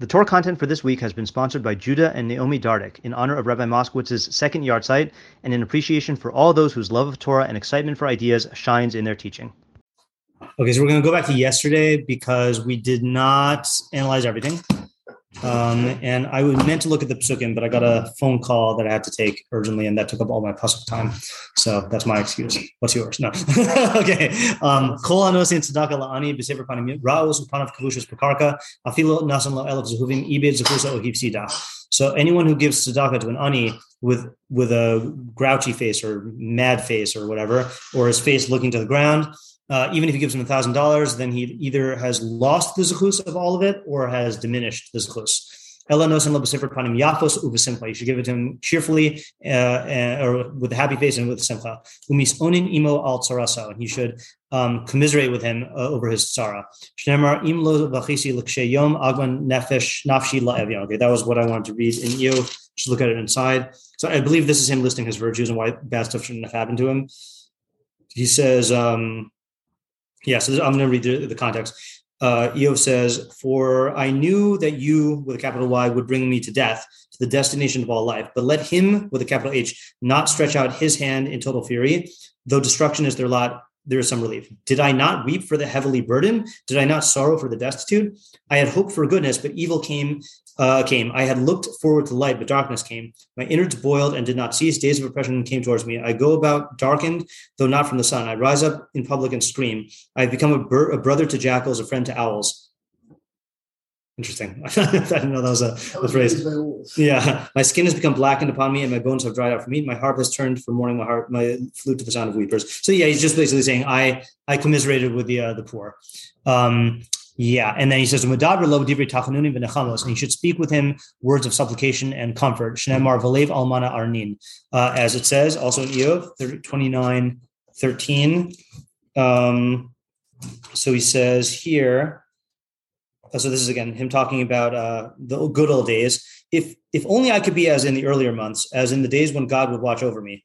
The Torah content for this week has been sponsored by Judah and Naomi Dardick in honor of Rabbi Moskowitz's second yahrzeit and in appreciation for all those whose love of Torah and excitement for ideas shines in their teaching. Okay, so we're going to go back to yesterday because we did not analyze everything. Um, and I was meant to look at the psukim, but I got a phone call that I had to take urgently, and that took up all my pasuk time. So that's my excuse. What's yours? No. okay. Um, Kol anosin tzedakah la'ani b'sefer panim ra'os upanav kavushas pekarka afilo nasan ohiv. So anyone who gives tzedakah to an ani with with a grouchy face or mad face or whatever, or his face looking to the ground, uh, even if he gives him a thousand dollars, then he either has lost the zechus of all of it or has diminished the zechus. You should give it to him cheerfully uh, or with a happy face and with simcha. Umis imo al. And he should um, commiserate with him uh, over his tsara. Okay, that was what I wanted to read in you. Should look at it inside. So I believe this is him listing his virtues and why bad stuff shouldn't have happened to him. He says, um, yeah, so I'm going to read the, the context. Uh, Eov says, For I knew that you, with a capital Y, would bring me to death, to the destination of all life. But let him, with a capital H, not stretch out his hand in total fury. Though destruction is their lot, there is some relief. Did I not weep for the heavily burdened? Did I not sorrow for the destitute? I had hoped for goodness, but evil came uh, came. I had looked forward to light, but darkness came. My innards boiled and did not cease. Days of oppression came towards me. I go about darkened, though not from the sun. I rise up in public and scream. I have become a, bur- a brother to jackals, a friend to owls. Interesting. I didn't know that was a, phrase. Yeah. My skin has become blackened upon me and my bones have dried out from me. My harp has turned from mourning my heart, my flute to the sound of weepers. So yeah, he's just basically saying I I commiserated with the uh, the poor. Um, yeah, and then he says, and you should speak with him words of supplication and comfort. Shnemar v'lev almana arnin, uh, as it says also in Eov 29, 13. Um, so he says here, uh, so this is again him talking about uh, the good old days. If if only I could be as in the earlier months, as in the days when God would watch over me.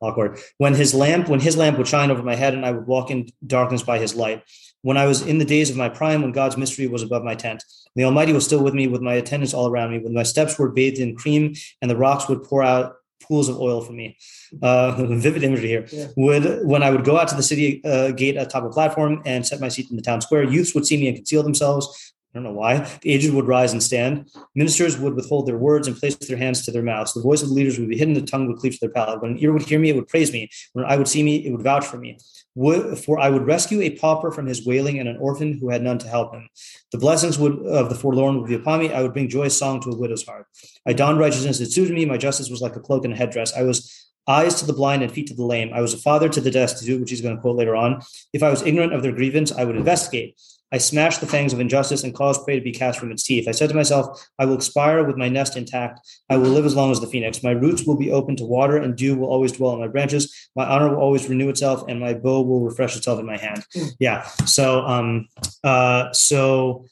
Awkward. When his lamp, when his lamp would shine over my head, and I would walk in darkness by his light when I was in the days of my prime, when God's mystery was above my tent. The Almighty was still with me, with my attendants all around me, when my steps were bathed in cream and the rocks would pour out pools of oil for me. Uh, vivid imagery here. Yeah. Would when I would go out to the city uh, gate atop a platform and set my seat in the town square, youths would see me and conceal themselves. I don't know why. The aged would rise and stand. Ministers would withhold their words and place their hands to their mouths. The voice of the leaders would be hidden. The tongue would cleave to their palate. When an ear would hear me, it would praise me. When I would see me, it would vouch for me. For I would rescue a pauper from his wailing and an orphan who had none to help him. The blessings would, of the forlorn would be upon me. I would bring joyous song to a widow's heart. I donned righteousness that suited me. My justice was like a cloak and a headdress. I was eyes to the blind and feet to the lame. I was a father to the destitute, which he's going to quote later on. If I was ignorant of their grievance, I would investigate. I smashed the fangs of injustice and caused prey to be cast from its teeth. I said to myself, I will expire with my nest intact. I will live as long as the phoenix. My roots will be open to water, and dew will always dwell on my branches. My honor will always renew itself, and my bow will refresh itself in my hand. Hmm. Yeah. So, um, uh, so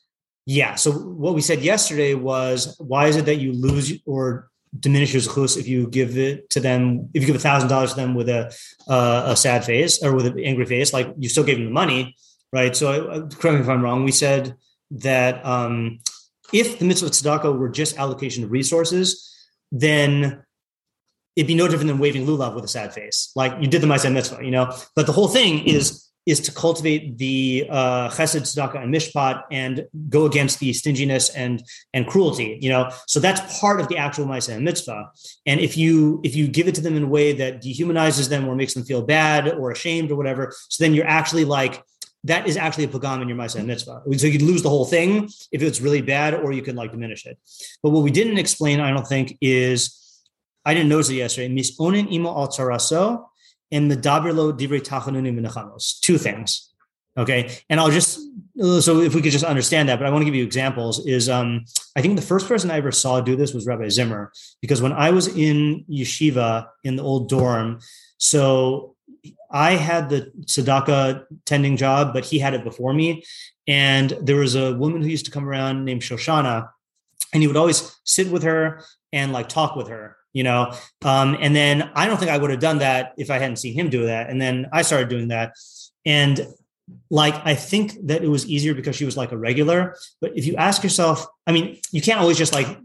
yeah. So what we said yesterday was, why is it that you lose or diminish your zechus if you give it to them? If you give a thousand dollars to them with a uh, a sad face or with an angry face, like you still gave them the money right? So, correct me if I'm wrong. We said that um, if the mitzvah tzedakah were just allocation of resources, then it'd be no different than waving lulav with a sad face. Like you did the ma'aseh mitzvah, you know. But the whole thing is is to cultivate the uh, chesed, tzedakah, and mishpat, and go against the stinginess and and cruelty. You know, so that's part of the actual ma'aseh mitzvah. And if you if you give it to them in a way that dehumanizes them or makes them feel bad or ashamed or whatever, so then you're actually like that is actually a pagam in your Ma'aseh mitzvah. So you would lose the whole thing if it's really bad, or you can like diminish it. But what we didn't explain, I don't think, is I didn't notice it yesterday. Misonin imo al tsaraso and the dabirlo divrei tachanunim v'nechamos. Two things. Okay, and I'll just so if we could just understand that, but I want to give you examples. Is um I think the first person I ever saw do this was Rabbi Zimmer because when I was in yeshiva in the old dorm, so I had the tzedakah tending job, but he had it before me. And there was a woman who used to come around named Shoshana, and he would always sit with her and like talk with her, you know. Um, and then I don't think I would have done that if I hadn't seen him do that. And then I started doing that. And like I think that it was easier because she was like a regular. But if you ask yourself, I mean, you can't always just like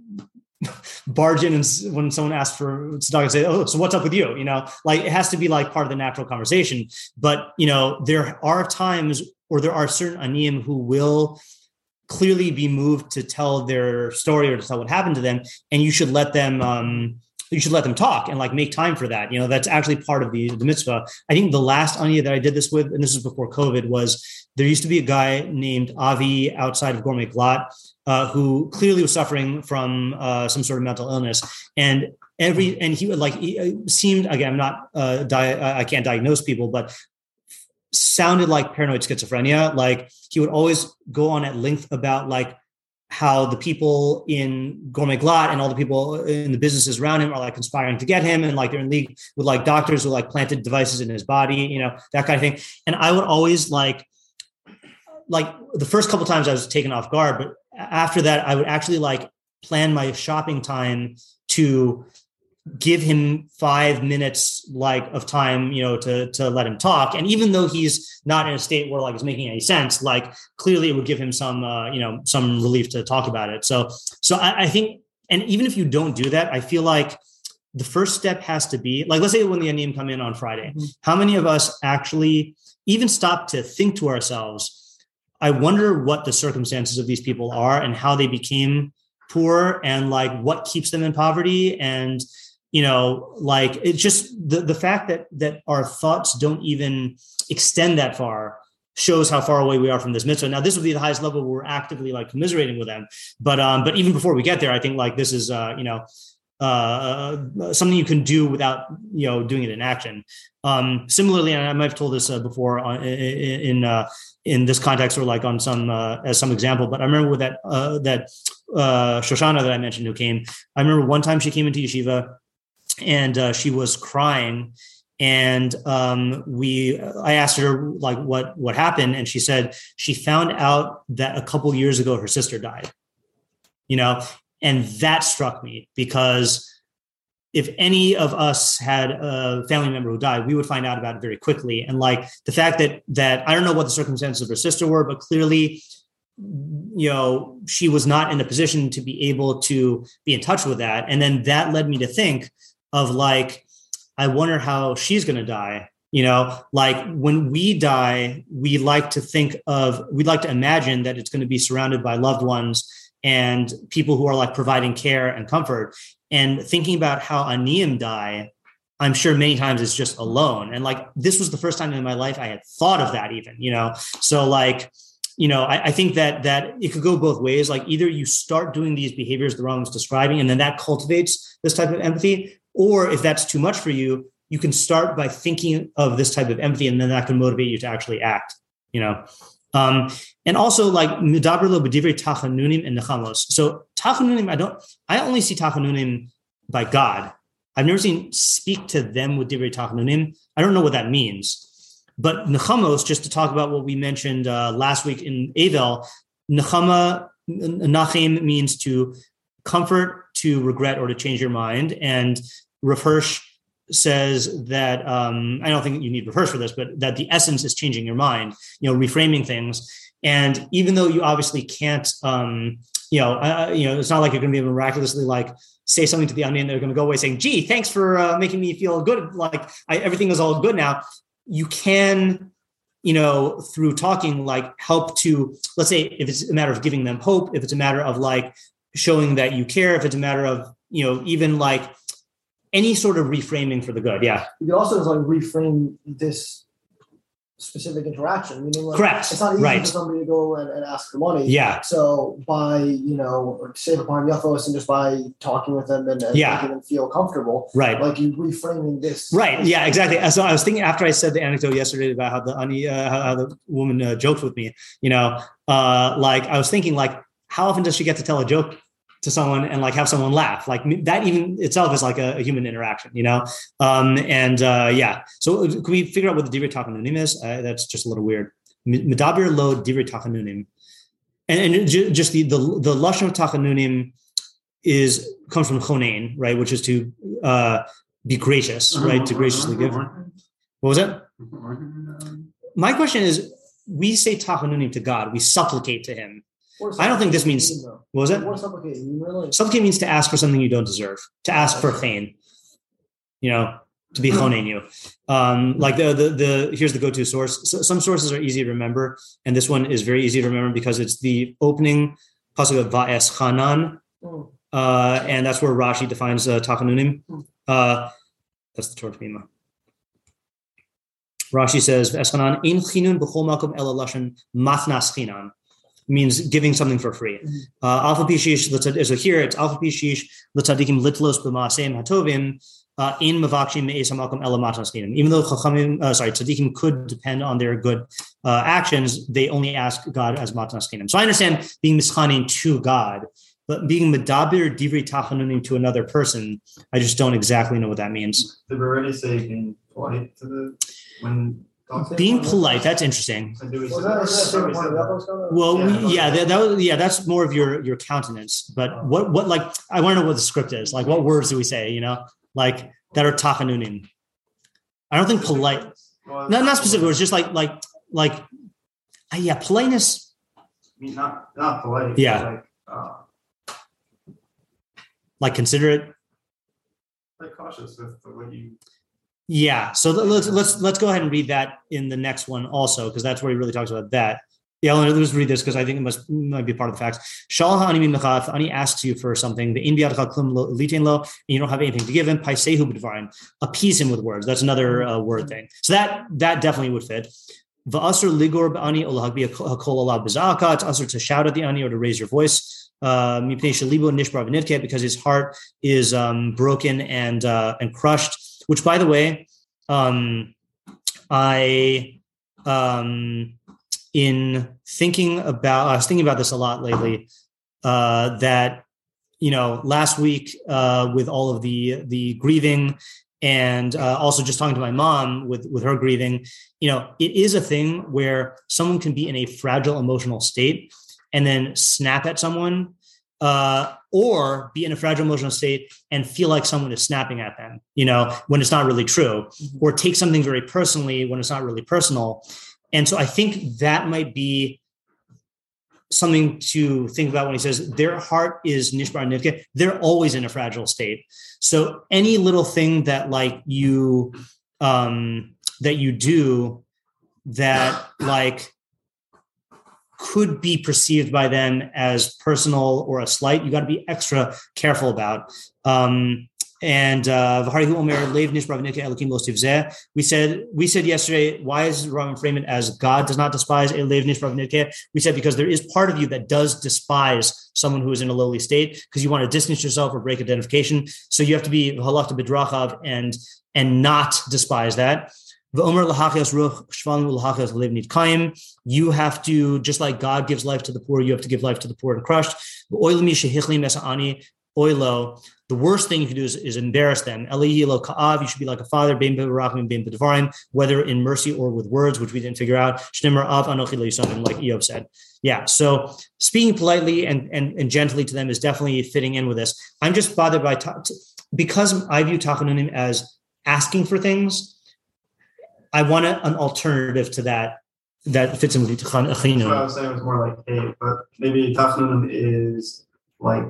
barge in and when someone asks for and say, "Oh, so what's up with you?" You know, like it has to be like part of the natural conversation. But you know, there are times, or there are certain aniyim who will clearly be moved to tell their story or to tell what happened to them, and you should let them. Um, you should let them talk and like make time for that. You know, that's actually part of the, the mitzvah. I think the last anya that I did this with, and this was before COVID, was there used to be a guy named Avi outside of Gourmet Glatt uh, who clearly was suffering from uh, some sort of mental illness, and every and he would like he uh, seemed again. I'm not uh, di- I can't diagnose people, but sounded like paranoid schizophrenia. Like he would always go on at length about like how the people in Gourmet Glatt and all the people in the businesses around him are like conspiring to get him and like they're in league with like doctors who like planted devices in his body, you know, that kind of thing. And I would always like like the first couple times I was taken off guard, but after that I would actually like plan my shopping time to give him five minutes like of time you know to to let him talk and even though he's not in a state where like it's making any sense like clearly it would give him some uh, you know some relief to talk about it so so I, I think and even if you don't do that i feel like the first step has to be like let's say when the aniyim come in on friday Mhm. how many of us actually even stop to think to ourselves i wonder what the circumstances of these people are and how they became poor and like what keeps them in poverty and you know like it's just the the fact that that our thoughts don't even extend that far shows how far away we are from this mitzvah. Now this would be the highest level where we're actively like commiserating with them. But um but even before we get there i think like this is uh you know uh something you can do without you know doing it in action. Um similarly and i might have told this uh, before uh, in in, uh, in this context or like on some uh, as some example but i remember with that uh that uh shoshana that i mentioned who came i remember one time she came into yeshiva and uh, she was crying. And um, we i asked her like what what happened? And she said she found out that a couple years ago her sister died you know? And that struck me because if any of us had a family member who died we would find out about it very quickly. And like the fact that that i don't know what the circumstances of her sister were but clearly you know she was not in a position to be able to be in touch with that. And then that led me to think of like i wonder how she's going to die you know? Like when we die we like to think of we like to imagine that it's going to be surrounded by loved ones and people who are like providing care and comfort. And thinking about how aniyim die i'm sure many times it's just alone. And like this was the first time in my life i had thought of that even you know? So like you know I, I think that that it could go both ways. Like either you start doing these behaviors the wrong was describing and then that cultivates this type of empathy or if that's too much for you you can start by thinking of this type of empathy and then that can motivate you to actually act you know um, and also like medaber lo b'divrei tachanunim and nechamos. So tachanunim, I don't, I only see tachanunim by God. I've never seen speak to them with divrei tachanunim. I don't know what that means. But nechamos, just to talk about what we mentioned uh, last week in Avel, nechama nachim means to comfort, to regret, or to change your mind. And Hirsch says that um, I don't think you need rehearse for this, but that the essence is changing your mind, you know, reframing things. And even though you obviously can't, um, you know, uh, you know, it's not like you're going to be miraculously like say something to the onion. They're going to go away saying, "Gee, thanks for uh, making me feel good. Like I, everything is all good now." You can, you know, through talking, like help to, let's say, if it's a matter of giving them hope, if it's a matter of like showing that you care, if it's a matter of, you know, even like any sort of reframing for the good. Yeah. You can also like reframe this specific interaction. Meaning, like, Correct. It's not easy Right. for somebody to go and, and ask for money. Yeah. So by you know save upon Yathos and just by talking with them and, and Yeah. making them feel comfortable, Right. like you reframing this. Right. Yeah. Exactly. So I was thinking after I said the anecdote yesterday about how the uh, how, how the woman uh, joked with me. You know, uh, like I was thinking, like, how often does she get to tell a joke to someone and like have someone laugh? Like that even itself is like a, a human interaction. You know. Um, and uh, yeah. So uh, can we figure out what the divrei tachanunim is? Uh, that's just a little weird. Medabir lo divrei tachanunim. And, and ju- just the the the lashon of tachanunim is comes from chonein, right, which is to uh, be gracious, right, to graciously give. What was it? My question is: We say tachanunim to God, we supplicate to Him. I don't think this means- What was it? What supplicate really? Supplicate means to ask for something you don't deserve, to ask for chain, you know, to be honing you. Um, like the, the, the, here's the go-to source. So some sources are easy to remember. And this one is very easy to remember because it's the opening pasuk of Va'es Chanan. Mm. Uh, and that's where Rashi defines uh, Tachanunim. Uh, that's the Torah Pima. Rashi says, "Eschanan in chinun b'chol makom ela matnas chinam," means giving something for free. Mhm. Uh, Alpha pishish l'tzad- so here it's alpha pishish l'tzadikim litlos b'maaseim hatovim uh, in mavakshim me'es hamakom ela matnas. Even though chachamim, uh, sorry, tzadikim could depend on their good uh, actions, they only ask God as matnas chinam. So I understand being mischanin to God, but being medabir divri tachanunim to another person, I just don't exactly know what that means. Did we already say being polite to the when talking? Being polite, that's interesting. So do we Was say that, that? was that So the we point said of that. Yaakov Skala? Well, Yeah. we, yeah, that, that was, yeah, that's more of your your countenance. But what what like I want to know what the script is. Like, what words do we say? You know, like that are tachanunim. I don't think polite. Well, No, not specific. It's just like like like, uh, yeah, politeness. I mean, not not polite. Yeah. Like, uh, Like considerate. like cautious with what you. Yeah. So let- let's let's let's go ahead and read that in the next one also because that's where he really talks about that. Yeah, let- let's read this because I think it must might be part of the facts. Shal ha'ani mimlecha, if ani asks you for something, the in klum lo- litain lo, and you don't have anything to give him, paisehu b'dvarim, appease him with words. That's another uh, word thing. So that that definitely would fit. Va'asr ligor b'ani ol hagbi hakol alav b'za'aka. It's to shout at the ani or to raise your voice. Nishbar because his heart is um, broken and uh, and crushed. Which, by the way, um, I um, in thinking about I was thinking about this a lot lately. Uh, that you know, last week uh, with all of the the grieving, and uh, also just talking to my mom with with her grieving, you know, it is a thing where someone can be in a fragile emotional state and then snap at someone. Uh, or be in a fragile emotional state and feel like someone is snapping at them, you know, when it's not really true, or take something very personally when it's not really personal. And so I think that might be something to think about when he says their heart is nishbar nivke. They're always in a fragile state. So any little thing that like you um that you do that like could be perceived by them as personal or a slight, you got to be extra careful about. Um, and uh, we said we said yesterday, why is Rambam frame it as God does not despise a lev nishbar We said because there is part of you that does despise someone who is in a lowly state because you want to distance yourself or break identification. So you have to be halachta bidrachav and and not despise that. You have to, just like God gives life to the poor, you have to give life to the poor and crushed. The worst thing you can do is, is embarrass them. Ka'av, you should be like a father, whether in mercy or with words, which we didn't figure out. Like Eob said. Yeah. So speaking politely and, and, and gently to them is definitely fitting in with this. I'm just bothered by, ta- because I view Tachanunim as asking for things, I want a, an alternative to that that fits in with That's what I was saying was more like, hey, but maybe Tachnun is like,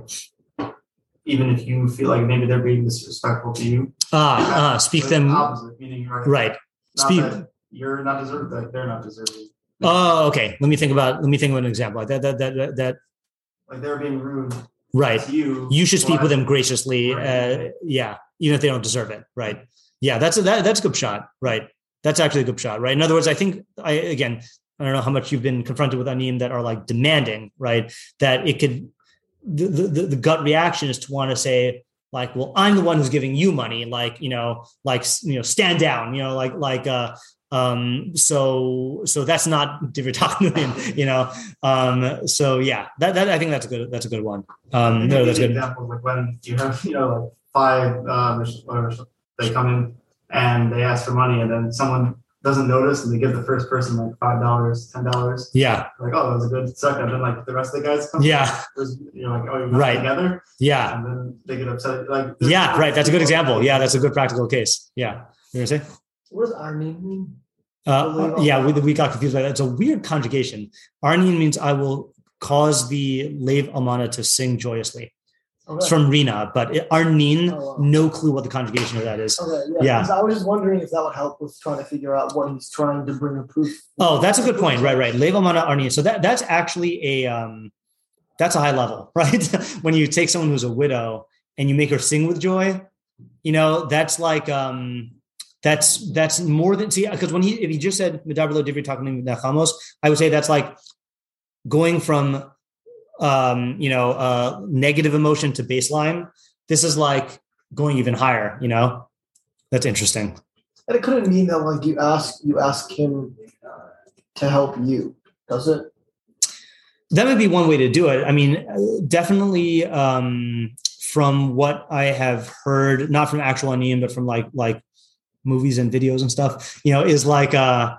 even if you feel like maybe they're being disrespectful to you. Ah, ah, speak them opposite, meaning you're right. Not Speak. you're not deserving, that they're not deserving. Oh, okay. Let me think about. Let me think of an example. That that that that, that Like they're being rude right. you. You should speak with them graciously. Uh, yeah, even if they don't deserve it. Right. Yeah, that's a that, that's a good shot. Right. That's actually a good shot. Right. In other words, I think I again. I don't know how much you've been confronted with anim that are like demanding, right? That it could, the, the, the gut reaction is to want to say, like, well, I'm the one who's giving you money, like, you know, like, you know, stand down, you know, like, like, uh, um, so, so that's not divrei you know, um, so yeah, that, that, I think that's a good, that's a good one. Um, no, that's good. Examples like when you have, you know, like five, uh, they come in and they ask for money and then someone doesn't notice and they give the first person like five dollars, ten dollars. Yeah. Like, oh, that was a good suck. And then like the rest of the guys come. Yeah. There's, you're like, oh, you're Right. together. Yeah. And then they get upset. Like, Yeah. Right. That's a good example. Yeah. That's a good practical case. Yeah. You're gonna say? What does Arnin mean? Uh, yeah, we, we got confused by that. It's a weird conjugation. Arnin means I will cause the lave amana to sing joyously. Okay. It's from Rina, but it, Arnin, Oh, wow. no clue what the conjugation of that is. Okay, yeah. Yeah. I was just wondering if that would help with trying to figure out what he's trying to bring a proof. Oh, that's a good point. Right, right. Lev Almana Arnin. So that that's actually a um, that's a high level, right? when you take someone who's a widow and you make her sing with joy, you know, that's like um, that's that's more than see because when he if he just said Medabrlo Divri talking Nachamos, I would say that's like going from um, you know, uh negative emotion to baseline. This is like going even higher, you know. That's interesting. And it couldn't mean that like you ask you ask him to help you, does it? that might be one way to do it. I mean, definitely um, from what I have heard, not from actual Anian, but from like like movies and videos and stuff, you know, is like uh,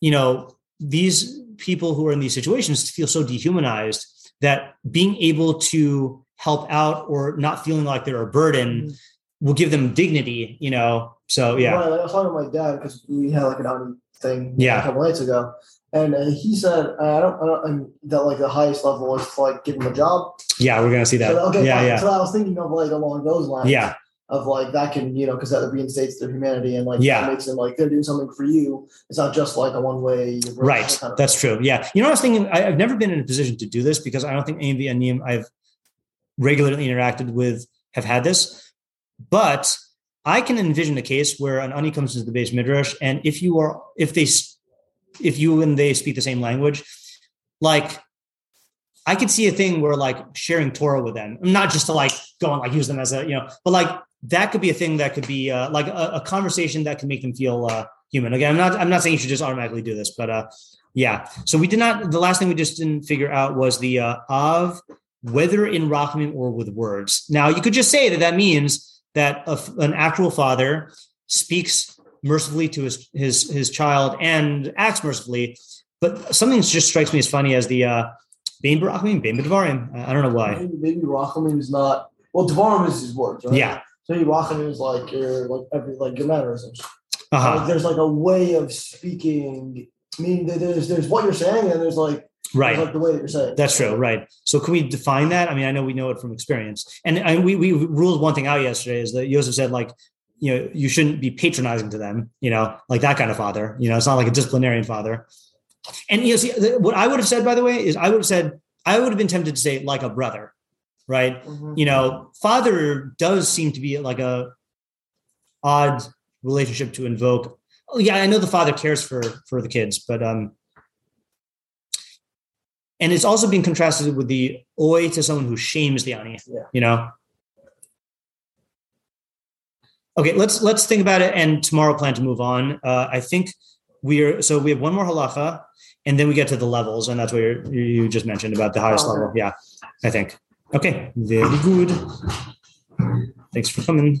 you know, these people who are in these situations feel so dehumanized that being able to help out or not feeling like they're a burden will give them dignity, you know. So yeah. Right, I was talking to my dad because we had like an outing thing Yeah. a couple nights ago, and uh, he said I don't, I don't that like the highest level is to like give him a job. Yeah, we're gonna see that. So, okay, yeah, fine. yeah. So I was thinking of like along those lines. Yeah. Of like that can you know because that reinstates their humanity and like Yeah. makes them like they're doing something for you. It's not just like a one way. Right. That's true. Yeah. You know, what I was thinking, I, I've never been in a position to do this because I don't think any of the Anim I've regularly interacted with have had this. But I can envision a case where an Ani comes into the beis midrash, and if you are, if they, if you and they speak the same language, like I could see a thing where like sharing Torah with them, not just to like go and like use them as a, you know, but like that could be a thing that could be uh, like a, a conversation that can make them feel uh, human. Again, I'm not, I'm not saying you should just automatically do this, but uh, yeah. So we did not. The last thing we just didn't figure out was the uh, of whether in Rachamim or with words. Now you could just say that that means that a an actual father speaks mercifully to his his his child and acts mercifully. But something just strikes me as funny as the uh, Bain Barachamim, Bain B'Dvarim. I don't know why. Maybe, maybe Rachamim is not. Well, Devarim is his words, right? Yeah. So maybe Rachamim is like your like every like your mannerisms. Uh-huh. Like, there's like a way of speaking. I mean, there's there's what you're saying, and there's like Right. like the way that you're saying. That's true, right? So can we define that? I mean, I know we know it from experience, and, and we we ruled one thing out yesterday is that Joseph said like, you know, you shouldn't be patronizing to them, you know, like that kind of father. You know, it's not like a disciplinarian father. And you know, see, what I would have said, by the way, is I would have said I would have been tempted to say like a brother, right? Mhm. You know, father does seem to be like a odd relationship to invoke. Oh, yeah, I know the father cares for for the kids, but um, and it's also being contrasted with the oi to someone who shames the ani. Yeah. You know. Okay, let's let's think about it, and tomorrow plan to move on. Uh, I think we are so we have one more halacha, and then we get to the levels, and that's what you're, you just mentioned about the highest Oh, okay. level. Yeah, I think. Okay, very good. Thanks for coming.